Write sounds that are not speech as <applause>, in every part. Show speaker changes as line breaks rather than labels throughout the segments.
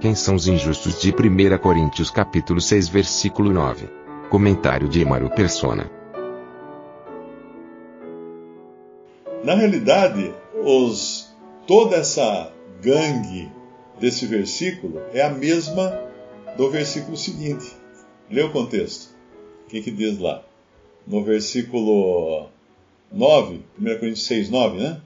Quem são os injustos de 1 Coríntios capítulo 6 versículo 9. Comentário de Emaro Persona.
Na realidade, os, toda essa gangue desse versículo é a mesma do versículo seguinte. Lê o contexto. O que, que diz lá? No versículo 9, 1 Coríntios 6, 9, né?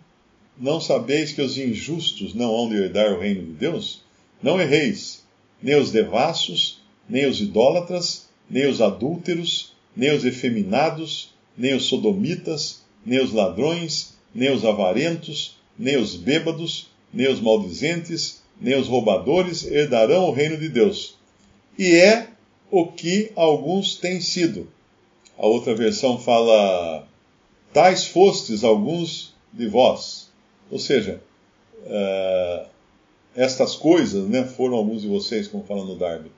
Não sabeis que os injustos não hão de herdar o reino de Deus? Não erreis, nem os devassos, nem os idólatras, nem os adúlteros, nem os efeminados, nem os sodomitas, nem os ladrões, nem os avarentos, nem os bêbados, nem os maldizentes, nem os roubadores herdarão o reino de Deus. E é o que alguns têm sido. A outra versão fala: Tais fostes alguns de vós. Ou seja, uh, estas coisas né, foram alguns de vocês, como fala no Darby.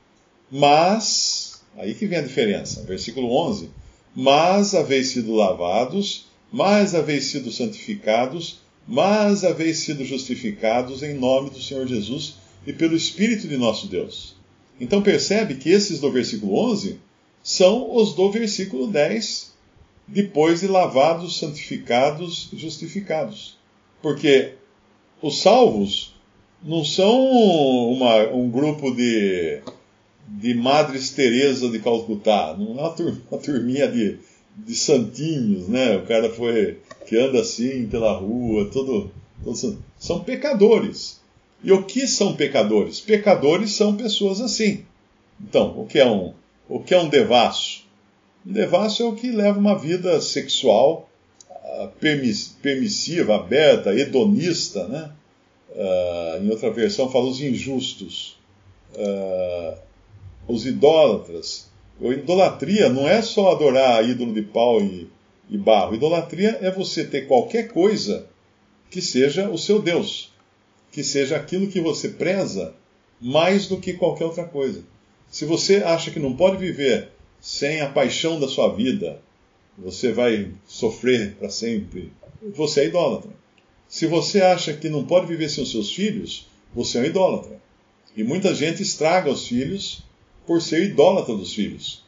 Mas, aí que vem a diferença, versículo 11: Mas haveis sido lavados, mas haveis sido santificados, mas haveis sido justificados em nome do Senhor Jesus e pelo Espírito de nosso Deus. Então percebe que esses do versículo 11 são os do versículo 10, depois de lavados, santificados e justificados. Porque os salvos não são uma, um grupo de, de Madres Teresa de Calcutá, não é uma, tur, uma turminha de, de santinhos, né? O cara foi que anda assim pela rua, todo, todo são pecadores. E o que são pecadores? Pecadores são pessoas assim. Então, o que é um, o que é um devasso? Um devasso é o que leva uma vida sexual uh, permissiva, aberta, hedonista, né? Uh, em outra versão fala os injustos, uh, os idólatras. A idolatria não é só adorar ídolo de pau e, e barro. Idolatria é você ter qualquer coisa que seja o seu Deus que seja aquilo que você preza mais do que qualquer outra coisa. Se você acha que não pode viver sem a paixão da sua vida, você vai sofrer para sempre, você é idólatra. Se você acha que não pode viver sem os seus filhos, você é um idólatra. E muita gente estraga os filhos por ser idólatra dos filhos.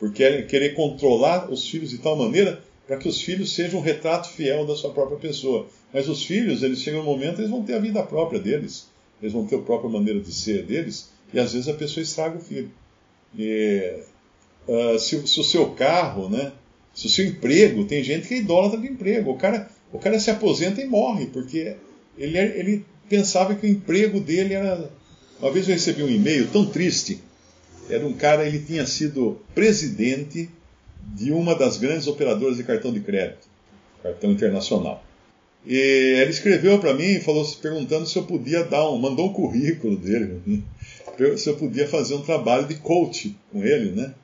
Por querer controlar os filhos de tal maneira para que os filhos sejam um retrato fiel da sua própria pessoa. Mas os filhos, eles chegam um momento, eles vão ter a vida própria deles, eles vão ter a própria maneira de ser deles, e às vezes a pessoa estraga o filho. E, uh, se, se, o seu carro, né, se o seu emprego, tem gente que é idólatra do emprego, o cara, o cara se aposenta e morre, porque ele, é, ele pensava que o emprego dele era. Uma vez eu recebi um e-mail tão triste, era um cara, ele tinha sido presidente de uma das grandes operadoras de cartão de crédito, cartão internacional. E ele escreveu para mim, falou perguntando se eu podia dar um, mandou um currículo dele, <laughs> se eu podia fazer um trabalho de coach com ele, né?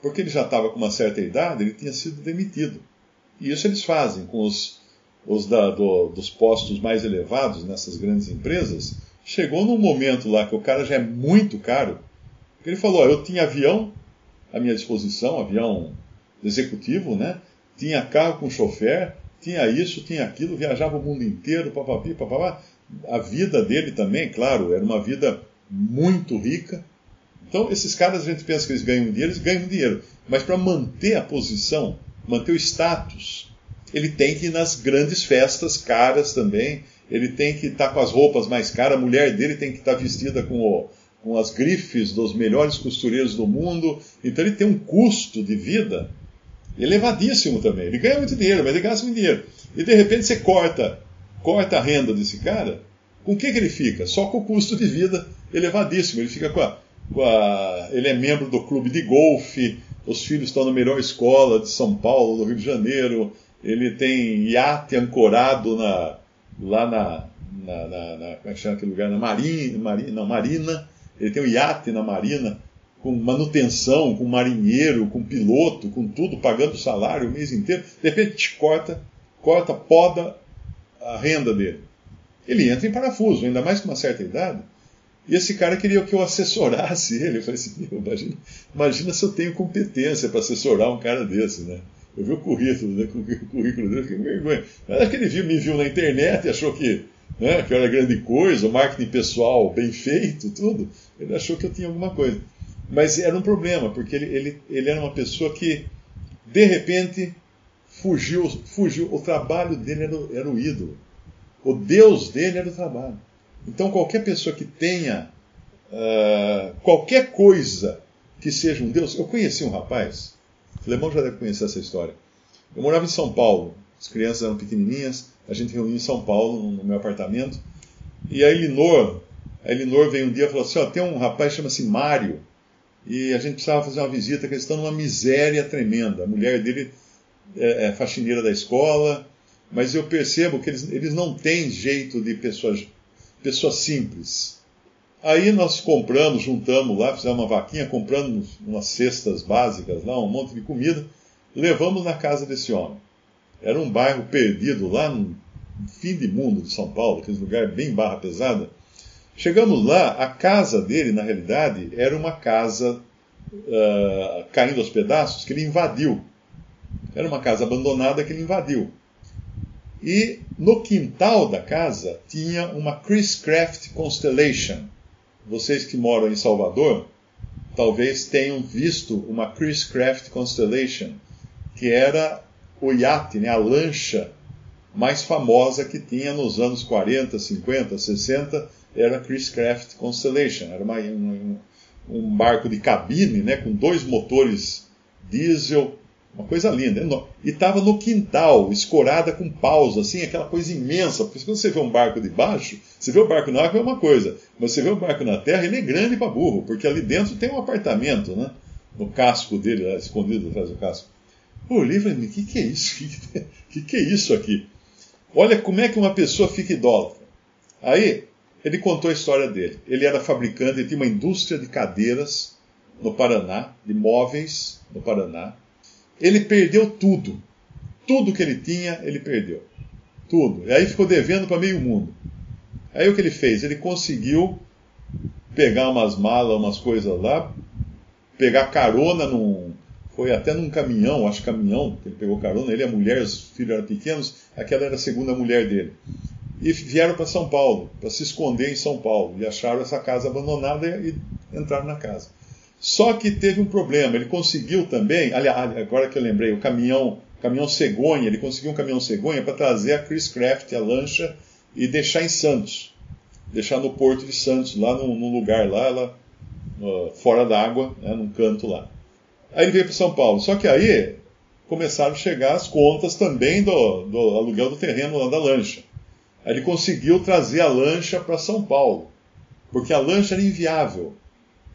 Porque ele já estava com uma certa idade, ele tinha sido demitido. E isso eles fazem com os, os da, do, dos postos mais elevados nessas grandes empresas. Chegou num momento lá que o cara já é muito caro. Ele falou: eu tinha avião à minha disposição, avião executivo, né? Tinha carro com chofer, tinha isso, tinha aquilo, viajava o mundo inteiro, papapi, papapá. A vida dele também, claro, era uma vida muito rica. Então, esses caras, a gente pensa que eles ganham dinheiro, eles ganham dinheiro. Mas para manter a posição, manter o status, ele tem que ir nas grandes festas caras também. Ele tem que estar tá com as roupas mais caras, a mulher dele tem que estar tá vestida com, o, com as grifes dos melhores costureiros do mundo. Então, ele tem um custo de vida elevadíssimo também. Ele ganha muito dinheiro, mas ele gasta muito dinheiro. E de repente você corta, corta a renda desse cara, com o que, que ele fica? Só com o custo de vida elevadíssimo. Ele fica com a, com a, Ele é membro do clube de golfe, os filhos estão na melhor escola de São Paulo, do Rio de Janeiro, ele tem iate ancorado na, lá na, na, na, na como é que chama aquele lugar? Na Marina, não, Marina, ele tem um iate na Marina, com manutenção, com marinheiro, com piloto, com tudo, pagando salário o mês inteiro, de repente te corta, corta, poda a renda dele. Ele entra em parafuso, ainda mais com uma certa idade. E esse cara queria que eu assessorasse ele. Eu falei assim, imagina, imagina se eu tenho competência para assessorar um cara desse, né? Eu vi o currículo, né, <laughs> o currículo dele, fiquei vergonha. Mas que ele viu, me viu na internet e achou que, né, que era grande coisa, o marketing pessoal bem feito, tudo. Ele achou que eu tinha alguma coisa. Mas era um problema, porque ele, ele, ele era uma pessoa que, de repente, fugiu, fugiu. O trabalho dele era, era o ídolo. O Deus dele era o trabalho. Então, qualquer pessoa que tenha uh, qualquer coisa que seja um Deus. Eu conheci um rapaz, o Lemão já deve conhecer essa história. Eu morava em São Paulo, as crianças eram pequenininhas, a gente reunia em São Paulo, no meu apartamento, e a Elinor, a Elinor veio um dia e falou assim: ó, tem um rapaz chama-se Mário, e a gente precisava fazer uma visita, que eles estão numa miséria tremenda. A mulher dele é, é faxineira da escola, mas eu percebo que eles, eles não têm jeito de pessoas, pessoas simples. Aí nós compramos, juntamos lá, fizemos uma vaquinha, compramos umas cestas básicas lá, um monte de comida, levamos na casa desse homem. Era um bairro perdido lá no fim de mundo de São Paulo, aquele lugar bem barra pesada. Chegamos lá, a casa dele, na realidade, era uma casa uh, caindo aos pedaços que ele invadiu. Era uma casa abandonada que ele invadiu. E no quintal da casa tinha uma Chris Craft Constellation vocês que moram em Salvador, talvez tenham visto uma Chris Craft Constellation, que era o iate, né, a lancha mais famosa que tinha nos anos 40, 50, 60, era a Chris Craft Constellation. Era uma, um, um, barco de cabine, né, com dois motores diesel uma coisa linda. E estava no quintal, escorada com paus, assim, aquela coisa imensa. Porque quando você vê um barco de baixo, você vê o barco na água é uma coisa. Mas você vê o barco na terra, ele é grande para burro, porque ali dentro tem um apartamento, né? No casco dele, lá, escondido atrás do casco. Eu e falei, o que, que é isso? <laughs> O que, que é isso aqui? Olha como é que uma pessoa fica idólatra. Aí, ele contou a história dele. Ele era fabricante, ele tinha uma indústria de cadeiras no Paraná, de móveis no Paraná ele perdeu tudo. Tudo que ele tinha, ele perdeu. Tudo. E aí ficou devendo para meio mundo. Aí o que ele fez? Ele conseguiu pegar umas malas, umas coisas lá, pegar carona num. Foi até num caminhão, acho caminhão, que ele pegou carona, ele e a mulher, os filhos eram pequenos, aquela era a segunda mulher dele. E vieram para São Paulo, para se esconder em São Paulo. E acharam essa casa abandonada e entraram na casa. Só que teve um problema, ele conseguiu também, aliás, agora que eu lembrei, o caminhão, caminhão cegonha, ele conseguiu um caminhão cegonha para trazer a Chris Craft, a lancha, e deixar em Santos. Deixar no porto de Santos, lá num, num lugar lá, uh, fora d'água, né, num canto lá. Aí ele veio para São Paulo. Só que aí começaram a chegar as contas também do, do aluguel do terreno lá da lancha. Aí ele conseguiu trazer a lancha para São Paulo, porque a lancha era inviável.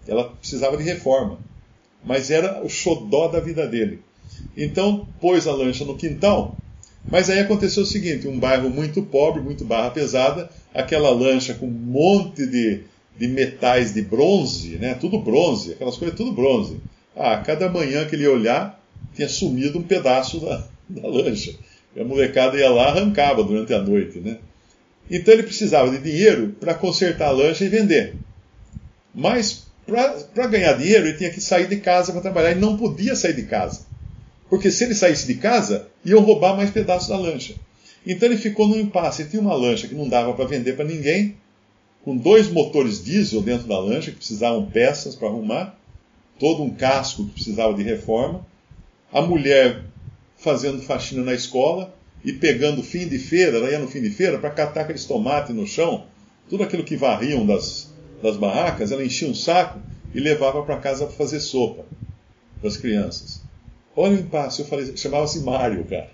Ela precisava de reforma. Mas era o xodó da vida dele. Então, pôs a lancha no quintal. Mas aí aconteceu o seguinte: um bairro muito pobre, muito barra pesada, aquela lancha com um monte de, de metais de bronze, né? tudo bronze, aquelas coisas tudo bronze. Ah, cada manhã que ele ia olhar, tinha sumido um pedaço da, da lancha. E a molecada ia lá arrancava durante a noite. Né? Então ele precisava de dinheiro para consertar a lancha e vender. Mas para ganhar dinheiro, ele tinha que sair de casa para trabalhar e não podia sair de casa. Porque se ele saísse de casa, iam roubar mais pedaços da lancha. Então ele ficou no impasse. Ele tinha uma lancha que não dava para vender para ninguém, com dois motores diesel dentro da lancha, que precisavam peças para arrumar, todo um casco que precisava de reforma, a mulher fazendo faxina na escola e pegando fim de feira, ela ia no fim de feira para catar aqueles tomates no chão, tudo aquilo que varriam das, das barracas, ela enchia um saco e levava para casa para fazer sopa para as crianças. Olha o impasse, eu falei, chamava-se Mário, cara.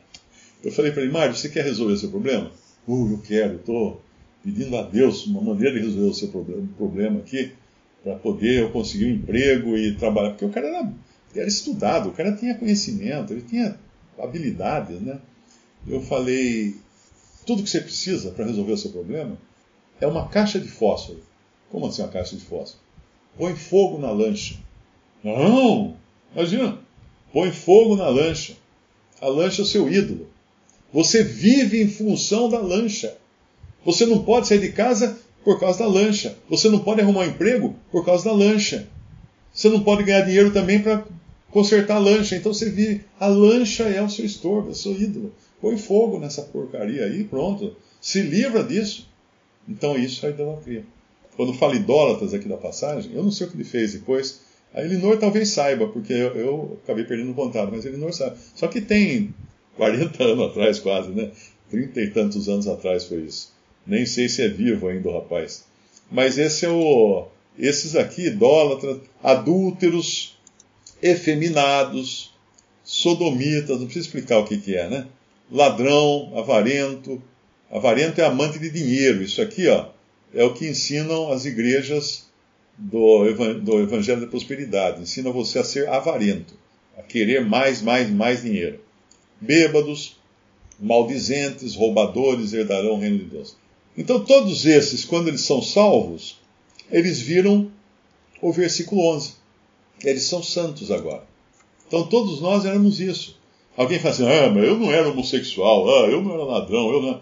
Eu falei para ele, Mário, você quer resolver seu problema? Uh, eu quero, estou pedindo a Deus uma maneira de resolver o seu problema, problema aqui, para poder eu conseguir um emprego e trabalhar. Porque o cara era, era estudado, o cara tinha conhecimento, ele tinha habilidades, né? Eu falei, tudo que você precisa para resolver o seu problema é uma caixa de fósforo. Como assim uma caixa de fósforo? Põe fogo na lancha. Não! Imagina! Põe fogo na lancha. A lancha é o seu ídolo. Você vive em função da lancha. Você não pode sair de casa por causa da lancha. Você não pode arrumar um emprego por causa da lancha. Você não pode ganhar dinheiro também para consertar a lancha. Então você vive. A lancha é o seu estorvo, é o seu ídolo. Põe fogo nessa porcaria aí, pronto. Se livra disso. Então isso é idolatria. Quando fala idólatras aqui da passagem, eu não sei o que ele fez depois. A Elinor talvez saiba, porque eu, eu acabei perdendo o contato, mas a Elinor sabe. Só que tem 40 anos atrás, quase, né? Trinta e tantos anos atrás foi isso. Nem sei se é vivo ainda o rapaz. Mas esse é o. Esses aqui, idólatras, adúlteros, efeminados, sodomitas, não precisa explicar o que, que é, né? Ladrão, avarento. Avarento é amante de dinheiro. Isso aqui, ó, é o que ensinam as igrejas do, do Evangelho da Prosperidade. Ensina você a ser avarento, a querer mais, mais, mais dinheiro. Bêbados, maldizentes, roubadores herdarão o reino de Deus. Então, todos esses, quando eles são salvos, eles viram o versículo 11. Eles são santos agora. Então, todos nós éramos isso. Alguém fala assim: ah, mas eu não era homossexual, ah, eu não era ladrão, eu não.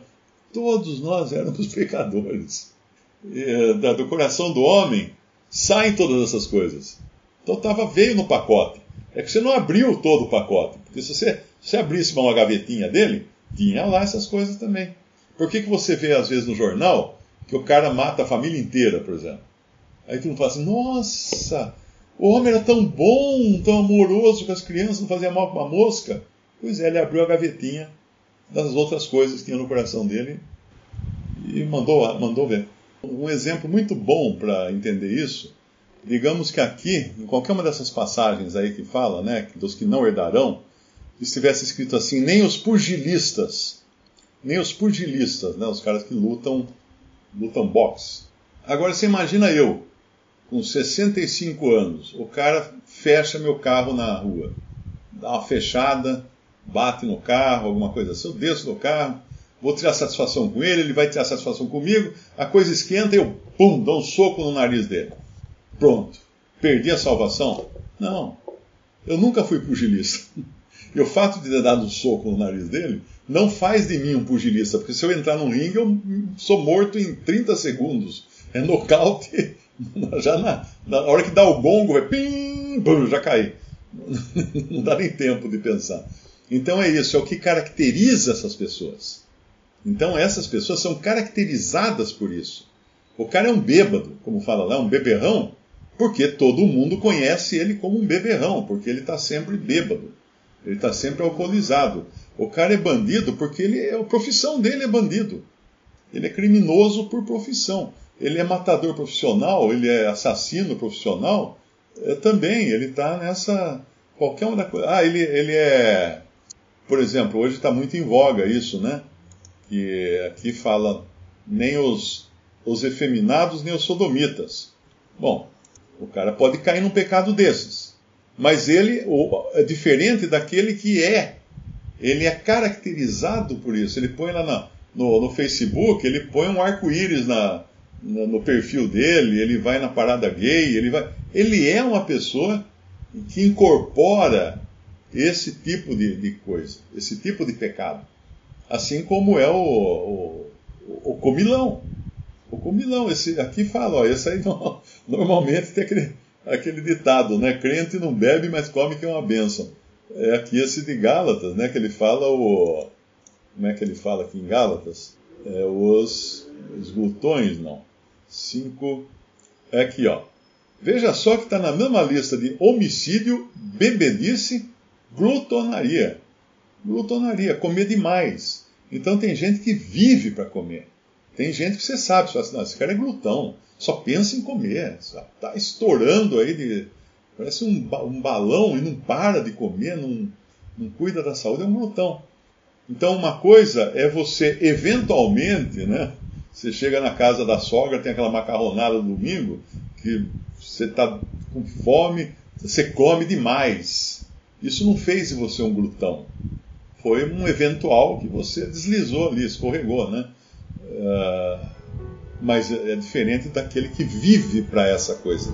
Todos nós éramos <laughs> pecadores. E, do coração do homem saem todas essas coisas. Então, tava, veio no pacote. É que você não abriu todo o pacote. Porque se você, se abrisse uma gavetinha dele, tinha lá essas coisas também. Por que, que você vê, às vezes, no jornal, que o cara mata a família inteira, por exemplo? Aí tu fala assim, nossa, o homem era tão bom, tão amoroso com as crianças, não fazia mal para uma mosca. Pois é, ele abriu a gavetinha das outras coisas que tinha no coração dele e mandou, mandou ver. Um exemplo muito bom para entender isso, digamos que aqui, em qualquer uma dessas passagens aí que fala, né, dos que não herdarão, estivesse escrito assim, nem os pugilistas nem os pugilistas, né, os caras que lutam, lutam boxe. Agora você imagina eu, com 65 anos, o cara fecha meu carro na rua, dá uma fechada, bate no carro, alguma coisa assim. Eu desço do carro, vou tirar satisfação com ele, ele vai tirar satisfação comigo, a coisa esquenta e eu, pum, dou um soco no nariz dele. Pronto. Perdi a salvação? Não. Eu nunca fui pugilista. <laughs> E o fato de ter dado um soco no nariz dele não faz de mim um pugilista, porque se eu entrar num ringue, eu sou morto em 30 segundos. É nocaute, <laughs> já na, na hora que dá o gongo, vai pim, bum, já cai. <laughs> Não dá nem tempo de pensar. Então é isso, é o que caracteriza essas pessoas. Então essas pessoas são caracterizadas por isso. O cara é um bêbado, como fala lá, um beberrão, porque todo mundo conhece ele como um beberrão, porque ele está sempre bêbado, ele está sempre alcoolizado. O cara é bandido porque ele é a profissão dele é bandido. Ele é criminoso por profissão. Ele é matador profissional, ele é assassino profissional. É, também, ele está nessa. Qualquer uma coisa. Ah, ele, ele é. Por exemplo, hoje está muito em voga isso, né? Que aqui fala nem os, os efeminados nem os sodomitas. Bom, o cara pode cair num pecado desses. Mas ele é diferente daquele que é ele é caracterizado por isso. Ele põe lá na, no, no, Facebook, ele põe um arco-íris na, na, no perfil dele, ele vai na parada gay, ele vai. Ele é uma pessoa que incorpora esse tipo de, de coisa, esse tipo de pecado. Assim como é o, o, o comilão. O comilão, esse, aqui fala, ó, esse aí não, <laughs> normalmente tem aquele, aquele ditado, né? Crente não bebe, mas come que é uma bênção é aqui esse de Gálatas, né? Que ele fala o. Como é que ele fala aqui em Gálatas? É, os, os glutões, não. Cinco. É aqui, ó. Veja só que está na mesma lista de homicídio, bebedice, glutonaria. Glutonaria, comer demais. Então tem gente que vive para comer. Tem gente que você sabe, só assim, esse cara é glutão, só pensa em comer, está estourando aí de Parece um, um balão e não para de comer, não, não cuida da saúde, é um glutão. Então, uma coisa é você, eventualmente, né? Você chega na casa da sogra, tem aquela macarronada do domingo, que você está com fome, você come demais. Isso não fez de você um glutão. Foi um eventual que você deslizou ali, escorregou, né? Uh, mas é diferente daquele que vive para essa coisa.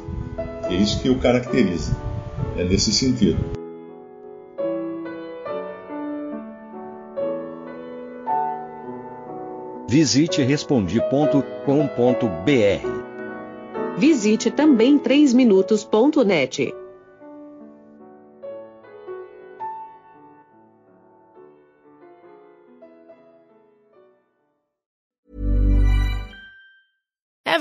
É isso que o caracteriza. É nesse sentido.
Visite respondi.com.br.
Visite também 3minutos.net.